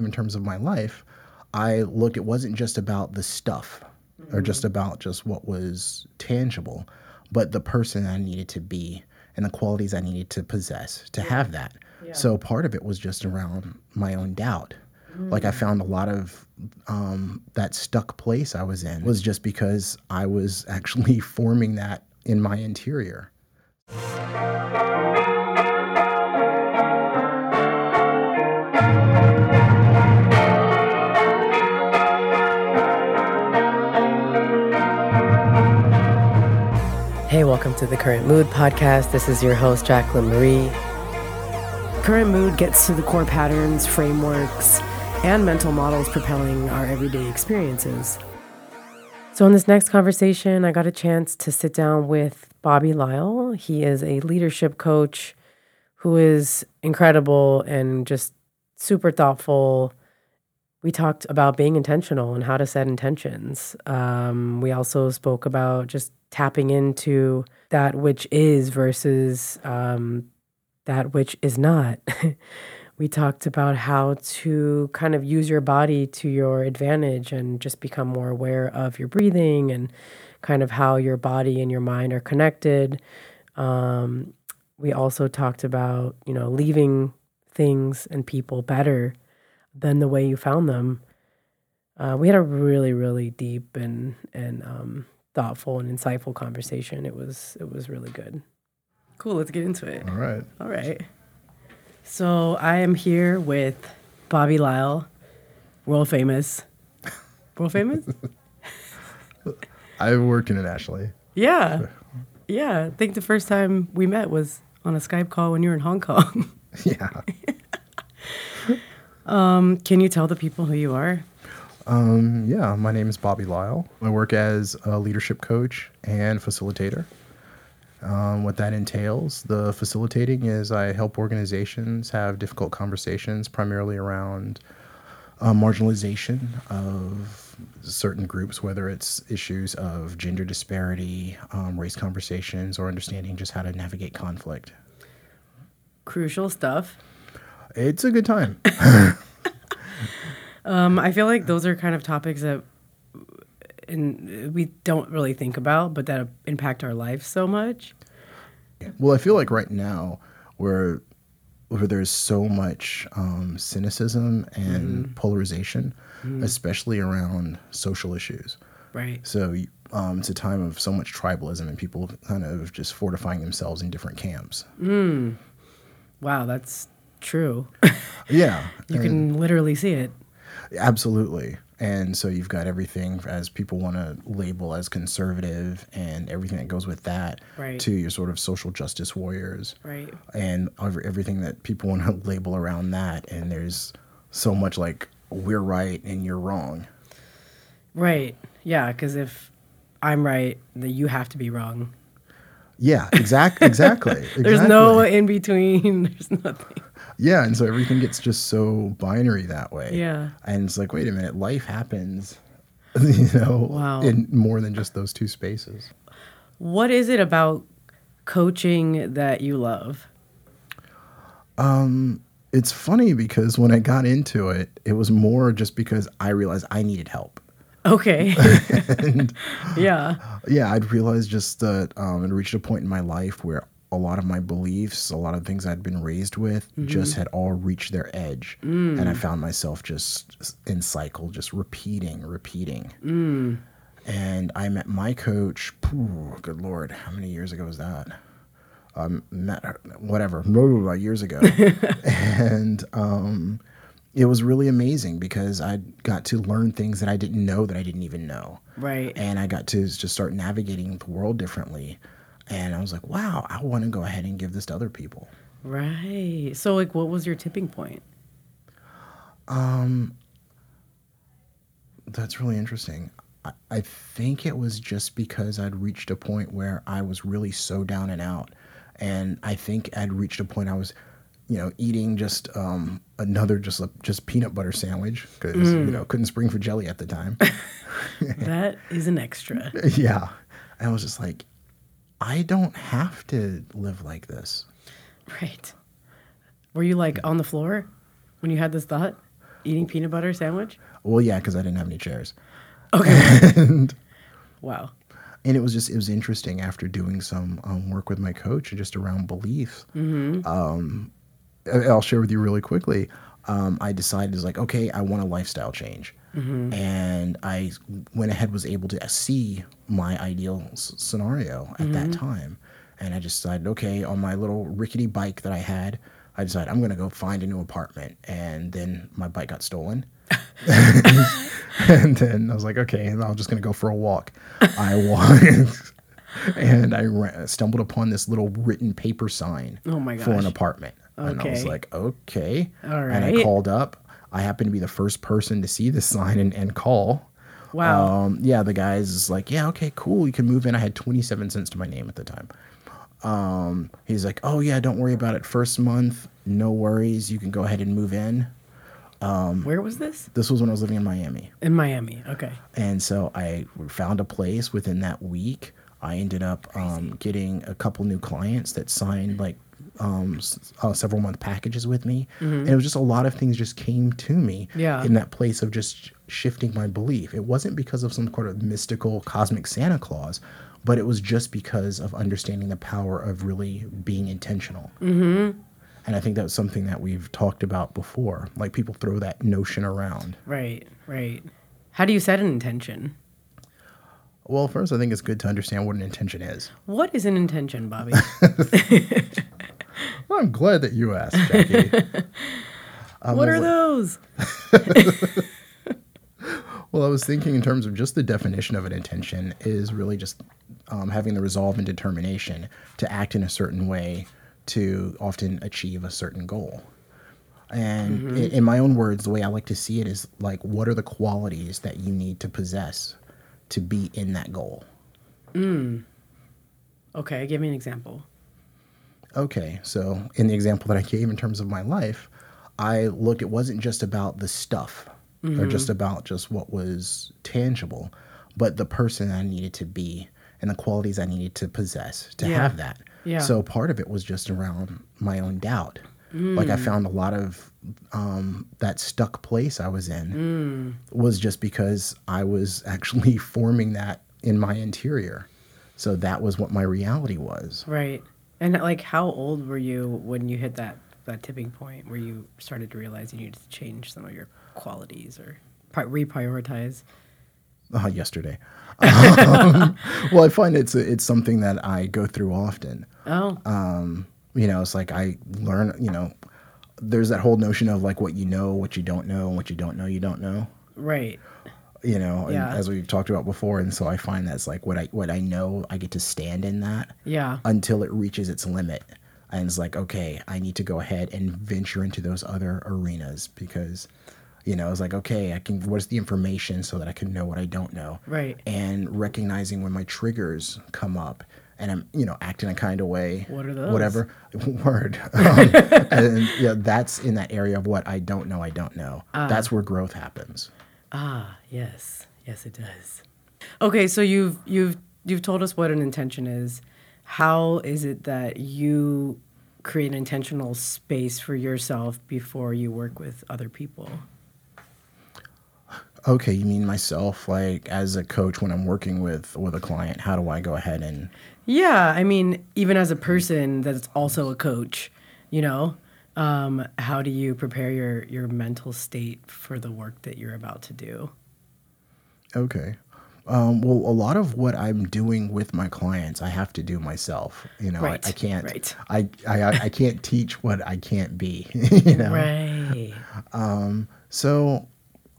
in terms of my life, I look, it wasn't just about the stuff or just about just what was tangible, but the person I needed to be and the qualities I needed to possess to have that. So part of it was just around my own doubt. Like I found a lot of um, that stuck place I was in was just because I was actually forming that in my interior. Hey, welcome to the Current Mood podcast. This is your host, Jacqueline Marie. Current Mood gets to the core patterns, frameworks, and mental models propelling our everyday experiences. So, in this next conversation, I got a chance to sit down with Bobby Lyle. He is a leadership coach who is incredible and just super thoughtful. We talked about being intentional and how to set intentions. Um, we also spoke about just tapping into that which is versus um, that which is not. we talked about how to kind of use your body to your advantage and just become more aware of your breathing and kind of how your body and your mind are connected. Um, we also talked about, you know, leaving things and people better than the way you found them. Uh, we had a really, really deep and and um, thoughtful and insightful conversation. It was it was really good. Cool. Let's get into it. All right. All right. So I am here with Bobby Lyle, world famous. World famous? I've worked internationally. yeah. Yeah. I think the first time we met was on a Skype call when you were in Hong Kong. Yeah. Can you tell the people who you are? Um, yeah, my name is Bobby Lyle. I work as a leadership coach and facilitator. Um, what that entails, the facilitating is I help organizations have difficult conversations, primarily around uh, marginalization of certain groups, whether it's issues of gender disparity, um, race conversations, or understanding just how to navigate conflict. Crucial stuff. It's a good time. Um, I feel like those are kind of topics that and we don't really think about, but that impact our life so much. Well, I feel like right now where where there's so much um, cynicism and polarization, especially around social issues. Right. So um, it's a time of so much tribalism and people kind of just fortifying themselves in different camps. Wow, that's true. Yeah, you can literally see it. absolutely. And so you've got everything as people want to label as conservative and everything that goes with that Right. to your sort of social justice warriors. Right. and ev- everything that people want to label around that. And there's so much like we're right and you're wrong. Right. Yeah, because if I'm right, then you have to be wrong. Yeah, exact, exactly. There's no in between. There's nothing. Yeah, and so everything gets just so binary that way. Yeah. and it's like, wait a minute, life happens, you know, Wow. in more than just those two spaces. What is it about coaching that you love? Um, It's funny because when I got into it, it was more just because I realized I needed help. Okay. yeah. yeah, I'd realized just that um, it reached a point in my life where a lot of my beliefs, a lot of things I'd been raised with, just had all reached their edge, and I found myself just in cycle, just repeating, repeating. And I met my coach. phew, good lord, how many years ago was that? Um, met her, whatever, years ago, and um, it was really amazing because I got to learn things that I didn't know that I didn't even know Right. and I got to just start navigating the world differently. And I was like, wow, I want to go ahead and give this to other people. Right. So, like, what was your tipping point? Um, that's really interesting. I, I think it was just because I'd reached a point where I was really so down and out. And I think I'd reached a point I was, you know, eating just um, another just a, just peanut butter sandwich because you know couldn't spring for jelly at the time. that is an extra. yeah, and I was just like, I don't have to live like this. Right. Were you like on the floor when you had this thought? eating peanut butter sandwich. Well, yeah, because I didn't have any chairs. Okay. and, wow. and it was just it was interesting after doing some um, work with my coach and just around beliefs um, I- i'll share with you really quickly um, i decided is like okay i want a lifestyle change Mm-hmm. and i went ahead was able to see my ideal s- scenario at that mm-hmm. time. And i just decided okay on my little rickety bike that i had i decided i'm going to go find a new apartment. And then my bike got stolen. And then I was like, okay, and I'm just gonna go for a walk. I walked, and I ra- stumbled upon this little written paper sign Oh for an apartment, and I was like, okay. All And I called up. I happened to be the first person to see this sign and, and call. Wow. Um, yeah, the guy's is like, yeah, okay, cool. You can move in. I had 27 cents to my name at the time. Um, he's like, oh yeah, don't worry about it. First month, no worries. You can go ahead and move in. Where was this? This was when I was living in Miami. In Miami. Okay. And so I found a place within that week. I ended up um, getting a couple new clients that signed like um, uh, several month packages with me. And it was just a lot of things just came to me Yeah. in that place of just shifting my belief. It wasn't because of some sort of mystical cosmic Santa Claus, but it was just because of understanding the power of really being intentional. Mm-hmm. And I think that's something that we've talked about before. Like people throw that notion around. Right. Right. How do you set an intention? Well, first, I think it's good to understand what an intention is. What is an intention, Bobby? Well, I'm glad that you asked, Jackie. what are those? well, I was thinking in terms of just the definition of an intention is really just um, having the resolve and determination to act in a certain way to often achieve a certain goal. And i in my own words, the way I like to see it is like, what are the qualities that you need to possess to be in that goal? Okay, give me an example. Okay, so in the example that I gave in terms of my life, I looked, it wasn't just about the stuff or mm-hmm. just about just what was tangible, but the person I needed to be and the qualities I needed to possess to Yeah. have that. Yeah. So part of it was just around my own doubt. Like I mm. found a lot of um, that stuck place I was in mm. was just because I was actually forming that in my interior. So that was what my reality was. Right. And like, how old were you when you hit that that tipping point where you started to realize you needed to change some of your qualities or pri- reprioritize? uh, yesterday. Um, well, I find it's it's something that I go through often. Oh, You know, it's like I learn. You know, there's that whole notion of like what you know, what you don't know, and what you don't know, you don't know. right. You know, and Yeah. as we've talked about before, and so I find that's like what I what I know, I get to stand in that Yeah. until it reaches its limit, and it's like okay, I need to go ahead and venture into those other arenas because. You know, it's like okay, I can. What's the information so that I can know what I don't know? Right. and recognizing when my triggers come up and I'm, you know, acting a kind of way. What are those? Whatever. Word. Um, and yeah, that's in that area of what I don't know, I don't know. that's where growth happens. Ah, yes. Yes, it does. Okay, so you've you've you've told us what an intention is. How is it that you create an intentional space for yourself before you work with other people? Okay, you mean myself, like as a coach when I'm working with with a client, how do I go ahead and Yeah, I mean, even as a person that's also a coach, you know, um, how do you prepare your your mental state for the work that you're about to do? Okay. Um, well, a lot of what I'm doing with my clients, I have to do myself. You know, Right, I, I can't. right. I, I I can't teach what I can't be. you know. Right. Um, So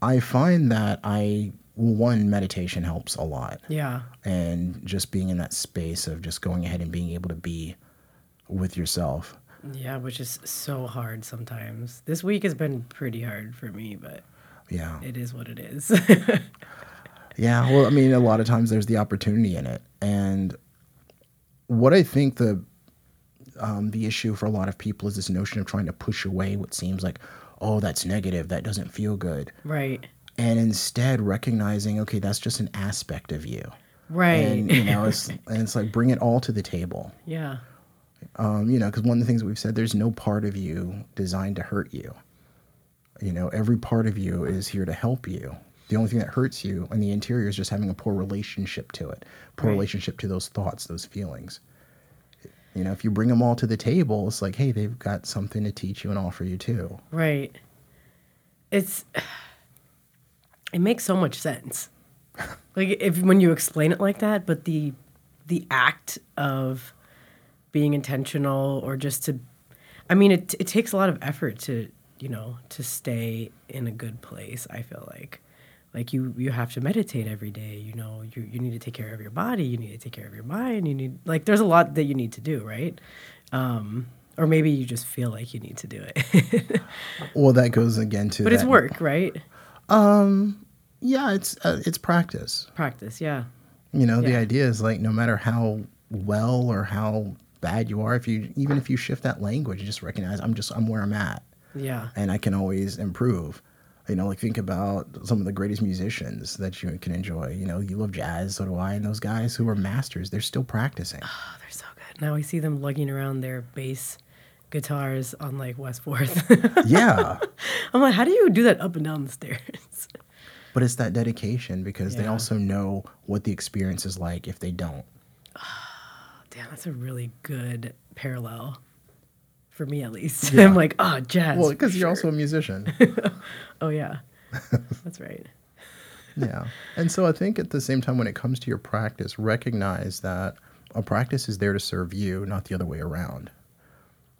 I find that I one meditation helps a lot, Yeah. and just being in that space of just going ahead and being able to be with yourself. Yeah, which is so hard sometimes. This week has been pretty hard for me, but Yeah, it is what it is. yeah. Well, I mean, a lot of times there's the opportunity in it, and what I think the um, the issue for a lot of people is this notion of trying to push away what seems like, oh, that's negative, that doesn't feel good, right. and instead recognizing, okay, that's just an aspect of you. Right. and you know it's and it's like bring it all to the table yeah. Um, you know because one of the things we've said there's no part of you designed to hurt you You know, every part of you is here to help you. The only thing that hurts you on the interior is just having a poor relationship to it, poor Right. relationship to those thoughts, those feelings. You know, if you bring them all to the table, it's like, hey, they've got something to teach you and offer you too. Right. It's it makes so much sense. Like if when you explain it like that, but the the act of being intentional or just to I mean it it takes a lot of effort to, you know, to stay in a good place, I feel like. Like you you have to meditate every day, you know, you you need to take care of your body, you need to take care of your mind, you need like there's a lot that you need to do, right? Um or maybe you just feel like you need to do it. Well, that goes again to But it's work, right? Um yeah, it's uh, it's practice. Practice, yeah. You know, the idea is like no matter how well or how bad you are, if you even if you shift that language, you just recognize I'm just I'm where I'm at. Yeah. and I can always improve. You know, like think about some of the greatest musicians that you can enjoy. You know, you love jazz, so do I. And those guys who are masters, they're still practicing. Oh, they're so good. Now I see them lugging around their bass guitars on like West Fourth. yeah, I'm like, how do you do that up and down the stairs? but it's that dedication because they also know what the experience is like if they don't. Ah, Damn, that's a really good parallel for me at least. I'm like, oh, jazz. Well, because you're sure." also a musician. Oh yeah, that's right. yeah. And so I think at the same time, when it comes to your practice, recognize that a practice is there to serve you, not the other way around.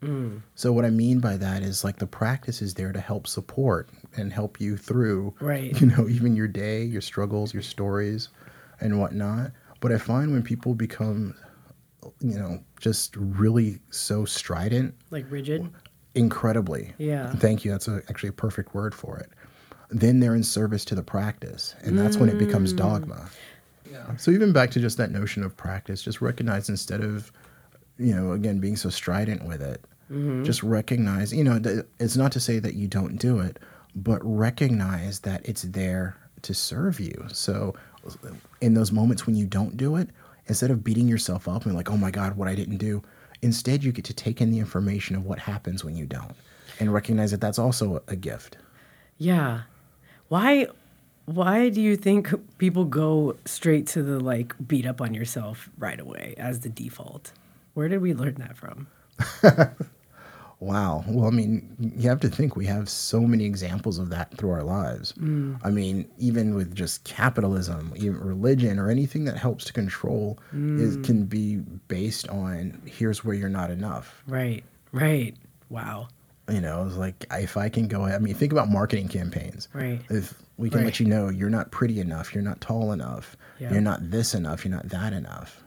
Mm. So what I mean by that is like the practice is there to help support and help you through, Right. you know, even your day, your struggles, your stories, and whatnot. But I find when people become, you know, just really so strident, Like rigid. incredibly. Yeah. Thank you. That's a, actually a perfect word for it. Then they're in service to the practice, and that's when it becomes mm. dogma. Yeah. So even back to just that notion of practice, just recognize instead of, you know, again being so strident with it, mm-hmm. just recognize. You know, th- it's not to say that you don't do it, but recognize that it's there to serve you. So in those moments when you don't do it, instead of beating yourself up and like, oh my God, what I didn't do, instead you get to take in the information of what happens when you don't and recognize that that's also a, gift. Yeah. Why? Why do you think people go straight to the like beat up on yourself right away as the default? Where did we learn that from? Wow. Well, I mean, you have to think we have so many examples of that through our lives. Mm. I mean, even with just capitalism, even religion, or anything that helps to control, is, mm. can be based on here's where you're not enough. Right. Right. Wow. You know, it's like if I can go I mean, think about marketing campaigns. Right. If we can Right. let you know you're not pretty enough, you're not tall enough, Yeah. you're not this enough, you're not that enough,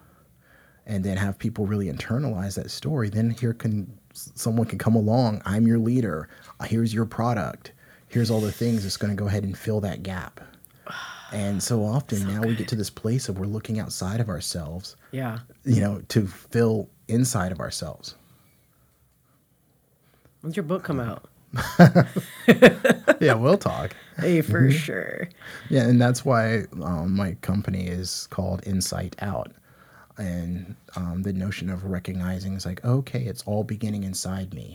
and then have people really internalize that story, then here can someone can come along. I'm your leader. Uh, Here's your product. Here's all the things that's going to go ahead and fill that gap. And so often now we get to this place of we're looking outside of ourselves, Yeah. you know, to fill inside of ourselves. When's your book come out? Yeah, we'll talk. Hey, for sure. Yeah, and that's why um, my company is called Insight Out. And um, the notion of recognizing is like, okay, it's all beginning inside me.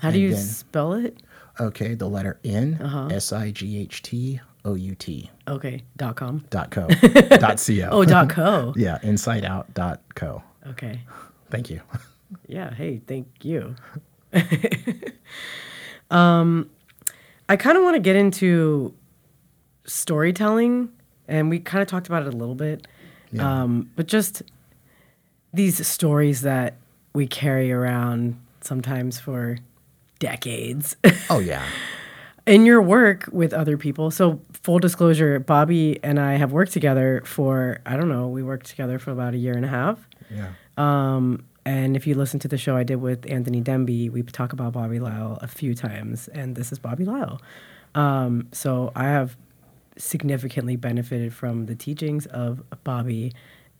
How do you then- spell it? Okay, the letter N, Uh-huh. S I G H T O U T Okay. Dot com. dot co dot co. Oh, dot co. yeah, insightout dot co. Okay. Thank you. Yeah. Hey, thank you. um, I kind of want to get into storytelling, and we kind of talked about it a little bit. Um, but just these stories that we carry around sometimes for decades Oh yeah, in your work with other people. So, full disclosure, Bobby and I have worked together for, I don't know, we worked together for about a year and a half. yeah. Um, and if you listen to the show I did with Anthony Demby, we talk about Bobby Lyle a few times, and this is Bobby Lyle. Um, so I have significantly benefited from the teachings of Bobby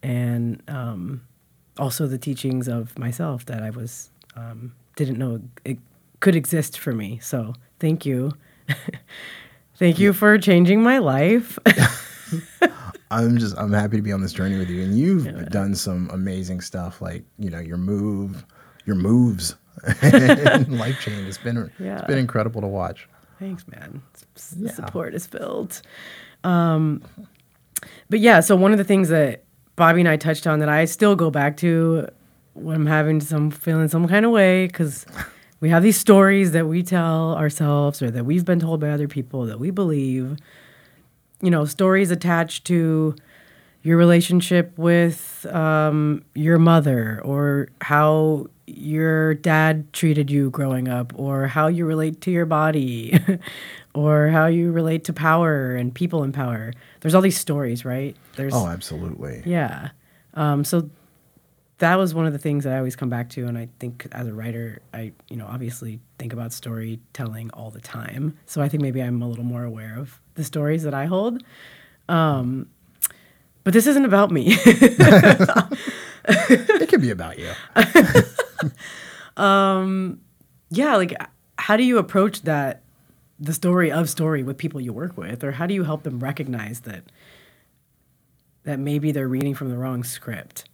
and um, also the teachings of myself that I was um, didn't know it could exist for me. So thank you. thank you for changing my life. I'm just I'm happy to be on this journey with you, and you've done some amazing stuff, like you know your move, your moves, and life change. It's been Yeah. it's been incredible to watch. Thanks, man. The support is filled. Um, but yeah, so one of the things that Bobby and I touched on that I still go back to when I'm having some feeling some kind of way because we have these stories that we tell ourselves or that we've been told by other people that we believe. You know, stories attached to your relationship with um, your mother or how your dad treated you growing up or how you relate to your body or how you relate to power and people in power. There's all these stories right? There's Oh, absolutely. yeah. Um, so that was one of the things that i always come back to and i think as a writer i you know obviously think about storytelling all the time. So i think maybe i'm a little more aware of the stories that i hold. Um, but this isn't about me It could be about you. yeah like how do you approach that the story of story with people you work with or how do you help them recognize that that maybe they're reading from the wrong script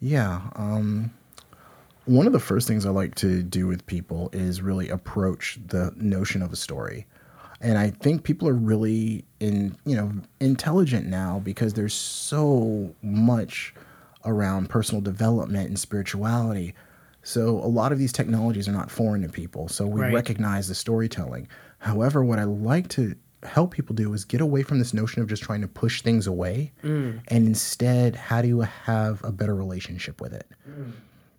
Yeah. Um, one of the first things I like to do with people is really approach the notion of a story. And I think people are really in, you know, intelligent now because there's so much around personal development and spirituality. So a lot of these technologies are not foreign to people. So we Right. recognize the storytelling. However, what I like to help people do is get away from this notion of just trying to push things away mm. and instead how do you have a better relationship with it mm.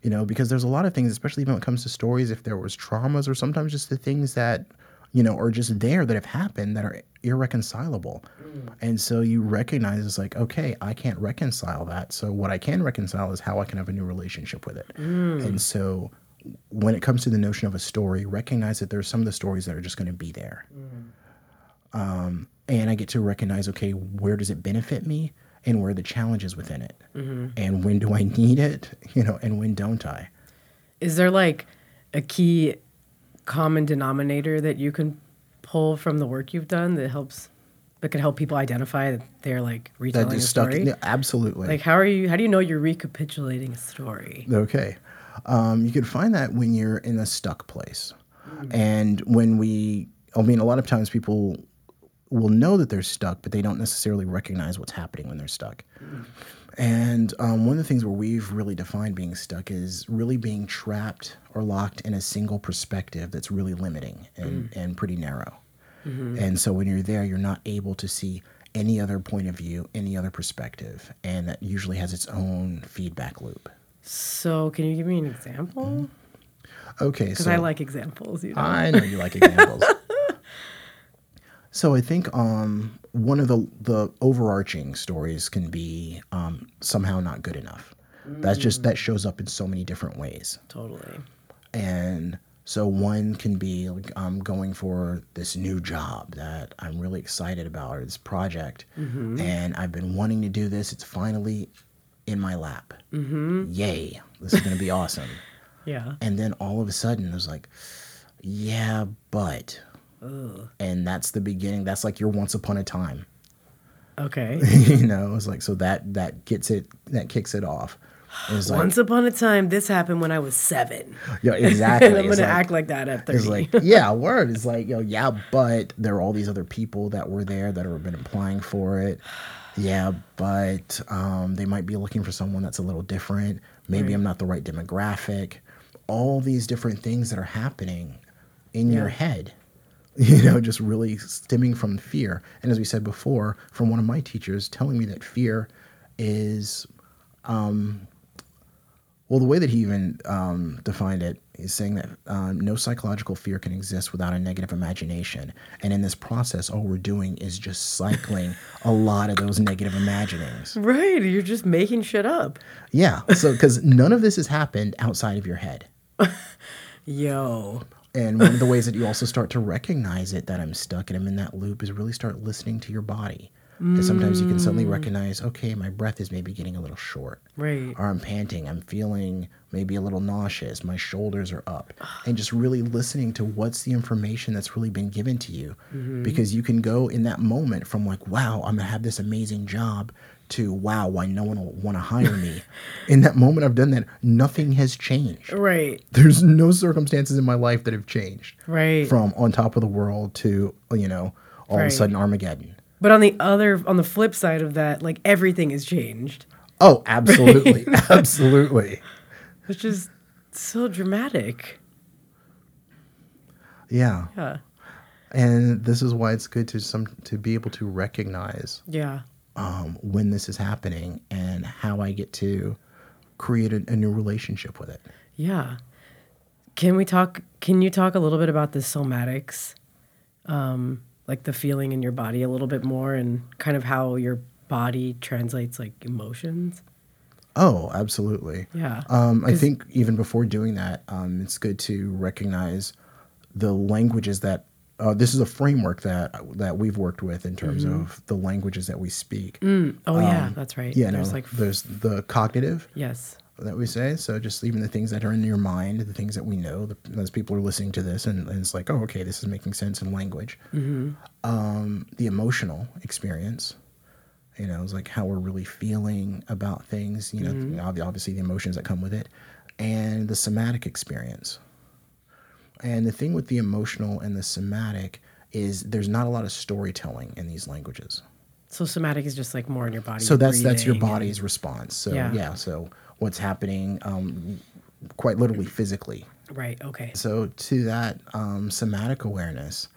you know because there's a lot of things especially when it comes to stories if there was traumas or sometimes just the things that you know are just there that have happened that are irreconcilable. Mm. And so you recognize it's like okay i can't reconcile that. So what i can reconcile is how i can have a new relationship with it. Mm. And so when it comes to the notion of a story recognize that there's some of the stories that are just going to be there. Mm. Um, and I get to recognize, okay, where does it benefit me, and where are the challenges within it, mm-hmm. and when do I need it, you know, and when don't I? is there like a key common denominator that you can pull from the work you've done that helps that could help people identify that they're like That retelling a stuck. story Yeah, absolutely. like how are you how do you know you're recapitulating a story Okay. Um, you can find that when you're in a stuck place. And when we, I mean, a lot of times people will know that they're stuck, but they don't necessarily recognize what's happening when they're stuck. And um, one of the things where we've really defined being stuck is really being trapped or locked in a single perspective that's really limiting and, mm. and pretty narrow. Mm-hmm. And so when you're there, you're not able to see any other point of view, any other perspective. And that usually has its own feedback loop. so can you give me an example mm-hmm. Okay, because so i like examples you know I know you like examples. so I think um, one of the the overarching stories can be um, somehow not good enough. That's just that shows up in so many different ways, totally and so one can be like I'm going for this new job that I'm really excited about, or this project, and I've been wanting to do this. It's finally in my lap. Yay! This is going to be awesome. yeah And then all of a sudden, it was like, yeah, but. And that's the beginning. That's like your once upon a time. okay you know, it's like, so that that gets it, that kicks it off. It's like, once upon a time this happened when i was seven yeah, exactly. and i'm It's gonna like- act like that at 30 It's like, yeah, word. It's like, know, yeah, but there are all these other people that were there that have been applying for it. Yeah, but um, they might be looking for someone that's a little different. Maybe I'm not the right demographic. All these different things that are happening in your head, you know, just really stemming from fear. And as we said before, from one of my teachers telling me that fear is well, the way that he even um, defined it is saying that um, no psychological fear can exist without a negative imagination. And in this process, all we're doing is just cycling a lot of those negative imaginings. right you're just making shit up Yeah. So, because none of this has happened outside of your head. yo And one of the ways that you also start to recognize it that I'm stuck and I'm in that loop is really start listening to your body. And sometimes you can suddenly mm. recognize, okay, my breath is maybe getting a little short. Right. Or I'm panting. I'm feeling maybe a little nauseous. My shoulders are up. And just really listening to what's the information that's really been given to you. Mm-hmm. Because you can go in that moment from like, wow, I'm going to have this amazing job to wow, why no one will want to hire me. in that moment I've done that, nothing has changed. Right. There's no circumstances in my life that have changed. Right. From on top of the world to, you know, all of a sudden Armageddon. But on the other, on the flip side of that, like everything has changed, Oh, absolutely. absolutely. which is so dramatic. Yeah. Yeah. And this is why it's good to some to be able to recognize Yeah. Um, when this is happening and how I get to create a, a new relationship with it. Yeah. Can we talk? Can you talk a little bit about the somatics, um, like the feeling in your body a little bit more, and kind of how your body translates like emotions? Oh, absolutely. Yeah. Um, I think even before doing that, um, it's good to recognize the languages that uh, this is a framework that that we've worked with in terms of the languages that we speak. Oh yeah, that's right. Um, Yeah, There's no, like there's the cognitive yes. that we say. So just even the things that are in your mind, the things that we know, the, as people are listening to this, and, and it's like, oh, okay, this is making sense in language. Um, the emotional experience, you know, is like how we're really feeling about things. You know, ob- obviously the emotions that come with it, and the somatic experience. And the thing with the emotional and the somatic is there's not a lot of storytelling in these languages. So somatic is just like more in your body. So that's that's your breathing and- body's response. So Yeah. yeah. so what's happening, um, quite literally physically. Right. Okay. So to that um, somatic awareness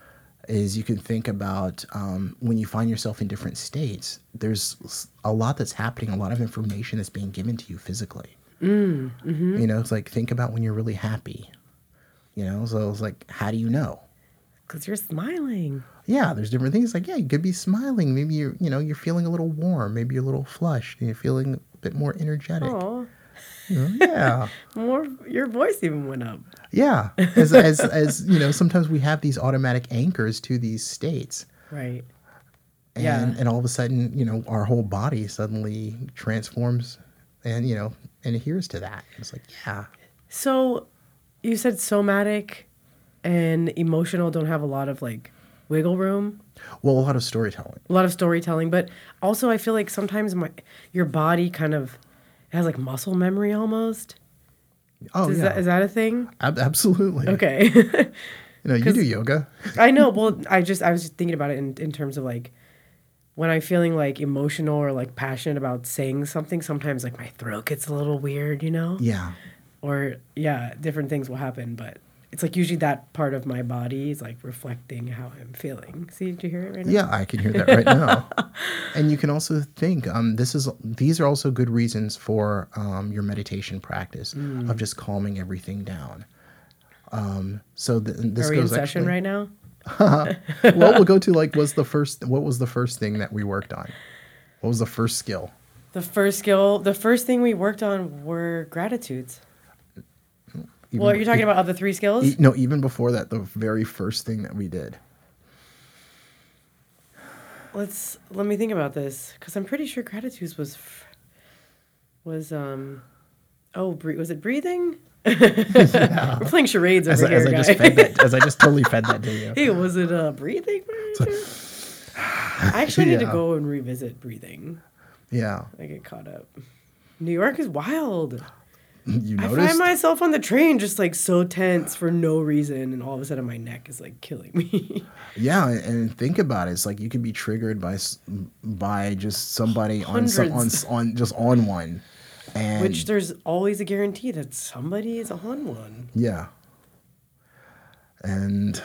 is you can think about um, when you find yourself in different states. There's a lot that's happening, a lot of information that's being given to you physically. Mm, You know, it's like think about when you're really happy. You know, so it's like, how do you know? Because you're smiling. yeah, there's different things. Like, yeah, you could be smiling. Maybe you're, you know, you're feeling a little warm. Maybe you're a little flushed. And you're feeling a bit more energetic. Oh, yeah, more. Your voice even went up. yeah. As, as, as you know, sometimes we have these automatic anchors to these states, Right. and Yeah. and all of a sudden, you know, our whole body suddenly transforms, and you know, and adheres to that. It's like, yeah, So, you said somatic and emotional don't have a lot of like wiggle room. well, a lot of storytelling. a lot of storytelling, but also I feel like sometimes my your body kind of has like muscle memory almost. Oh is yeah, that is that a thing? Ab- absolutely. Okay. You know, you do yoga. I know. Well, I just I was just thinking about it in, in terms of like when I'm feeling like emotional or like passionate about saying something, sometimes like my throat gets a little weird, you know? Yeah. Or yeah, different things will happen, but it's like usually that part of my body is like reflecting how I'm feeling. See, did you hear it right now? Yeah, I can hear that right now. and you can also think um, this is these are also good reasons for um, your meditation practice Mm. of just calming everything down. Um, so th- this Are we in goes session actually, right now? well, we'll go to like was the first what was the first thing that we worked on? What was the first skill? The first skill, the first thing we worked on were gratitudes. Well, you're talking e- about of the three skills? e- no, even before that, the very first thing that we did. Let's let me think about this because I'm pretty sure gratitude was was um oh bre- was it breathing? We're playing charades over As, I- here, as I just fed that, as I just totally fed that to you. hey, was it uh breathing? I actually need to go and revisit breathing. Yeah, I get caught up. New York is wild. you I find myself on the train just like so tense for no reason, and all of a sudden my neck is like killing me. Yeah, and think about it. It's like you can be triggered by by just somebody on some, on on just on one, and Which there's always a guarantee that somebody is on one. yeah, and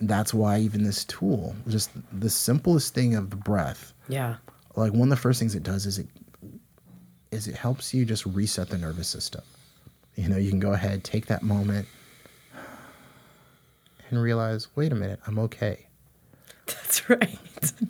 that's why even this tool, just the simplest thing of the breath, Yeah. like one of the first things it does is it is it helps you just reset the nervous system. You know, you can go ahead, take that moment, and realize, wait a minute, I'm okay. That's right.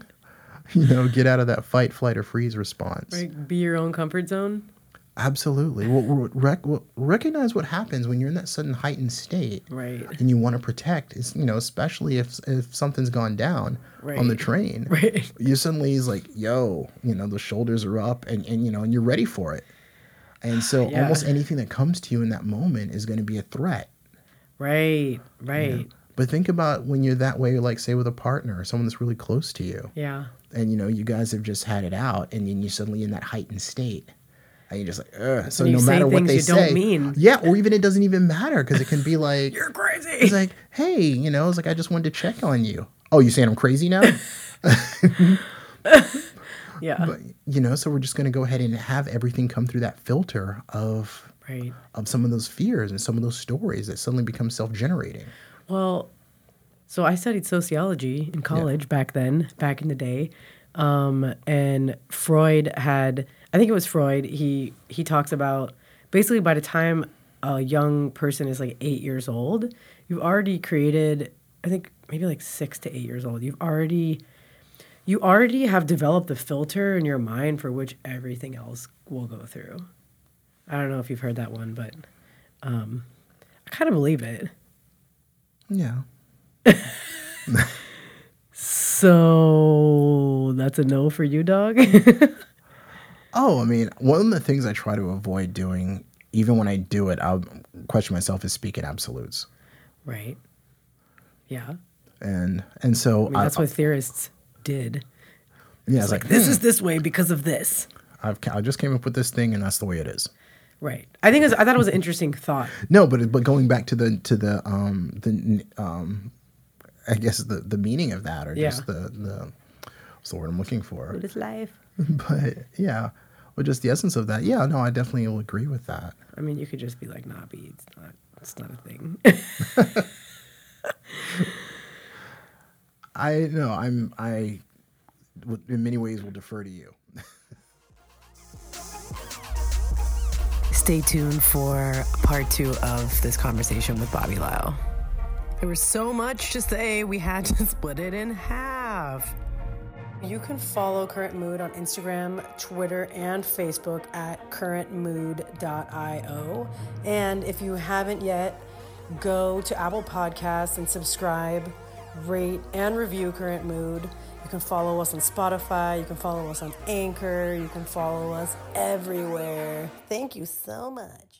You know, get out of that fight, flight, or freeze response. right. Be your own comfort zone. Absolutely. Well, rec- well, recognize what happens when you're in that sudden heightened state, Right. And you want to protect. It's you know, especially if if something's gone down on the train, Right. You suddenly is like, yo, you know, the shoulders are up, and and you know, and you're ready for it. And so, Yeah. almost anything that comes to you in that moment is going to be a threat. Right. Right. But think about when you're that way, like say with a partner or someone that's really close to you, Yeah. and you know, you guys have just had it out, and then you're suddenly in that heightened state. And you're just like, ugh. So no matter what they you don't say, mean. yeah, or even it doesn't even matter because it can be like, You're crazy. it's like, hey, you know, it's like I just wanted to check on you. Oh, you saying I'm crazy now? yeah. but you know, so we're just gonna go ahead and have everything come through that filter of right. of some of those fears and some of those stories that suddenly become self-generating. Well, so I studied sociology in college back then, back in the day. Um, and Freud had, I think it was Freud, he, he talks about basically by the time a young person is like eight years old, you've already created, I think maybe like six to eight years old, you've already, you already have developed the filter in your mind for which everything else will go through. I don't know if you've heard that one, but um, I kind of believe it. Yeah. So that's a no for you, dog. Oh, I mean, one of the things I try to avoid doing, even when I do it, I'll question myself is speak in absolutes. right. Yeah. And and so I mean, that's what theorists did. yeah, It's it's like, like, this hmm, is this way because of this. I've, I just came up with this thing, and that's the way it is. Right. I think was, I thought it was an interesting thought. No, but but going back to the to the um the um, I guess the the meaning of that, or Yeah. just the the what's the word I'm looking for? What is life? But yeah, or just the essence of that. Yeah, no, I definitely will agree with that. I mean, you could just be like, nah, B, it's not, it's not a thing. I know. I'm I, in many ways will defer to you. Stay tuned for part two of this conversation with Bobby Lyle. There was so much to say, we had to split it in half. You can follow Current Mood on Instagram, Twitter, and Facebook at currentmood.io. And if you haven't yet, go to Apple Podcasts and subscribe, rate, and review Current Mood. You can follow us on Spotify, you can follow us on Anchor, you can follow us everywhere. Thank you so much.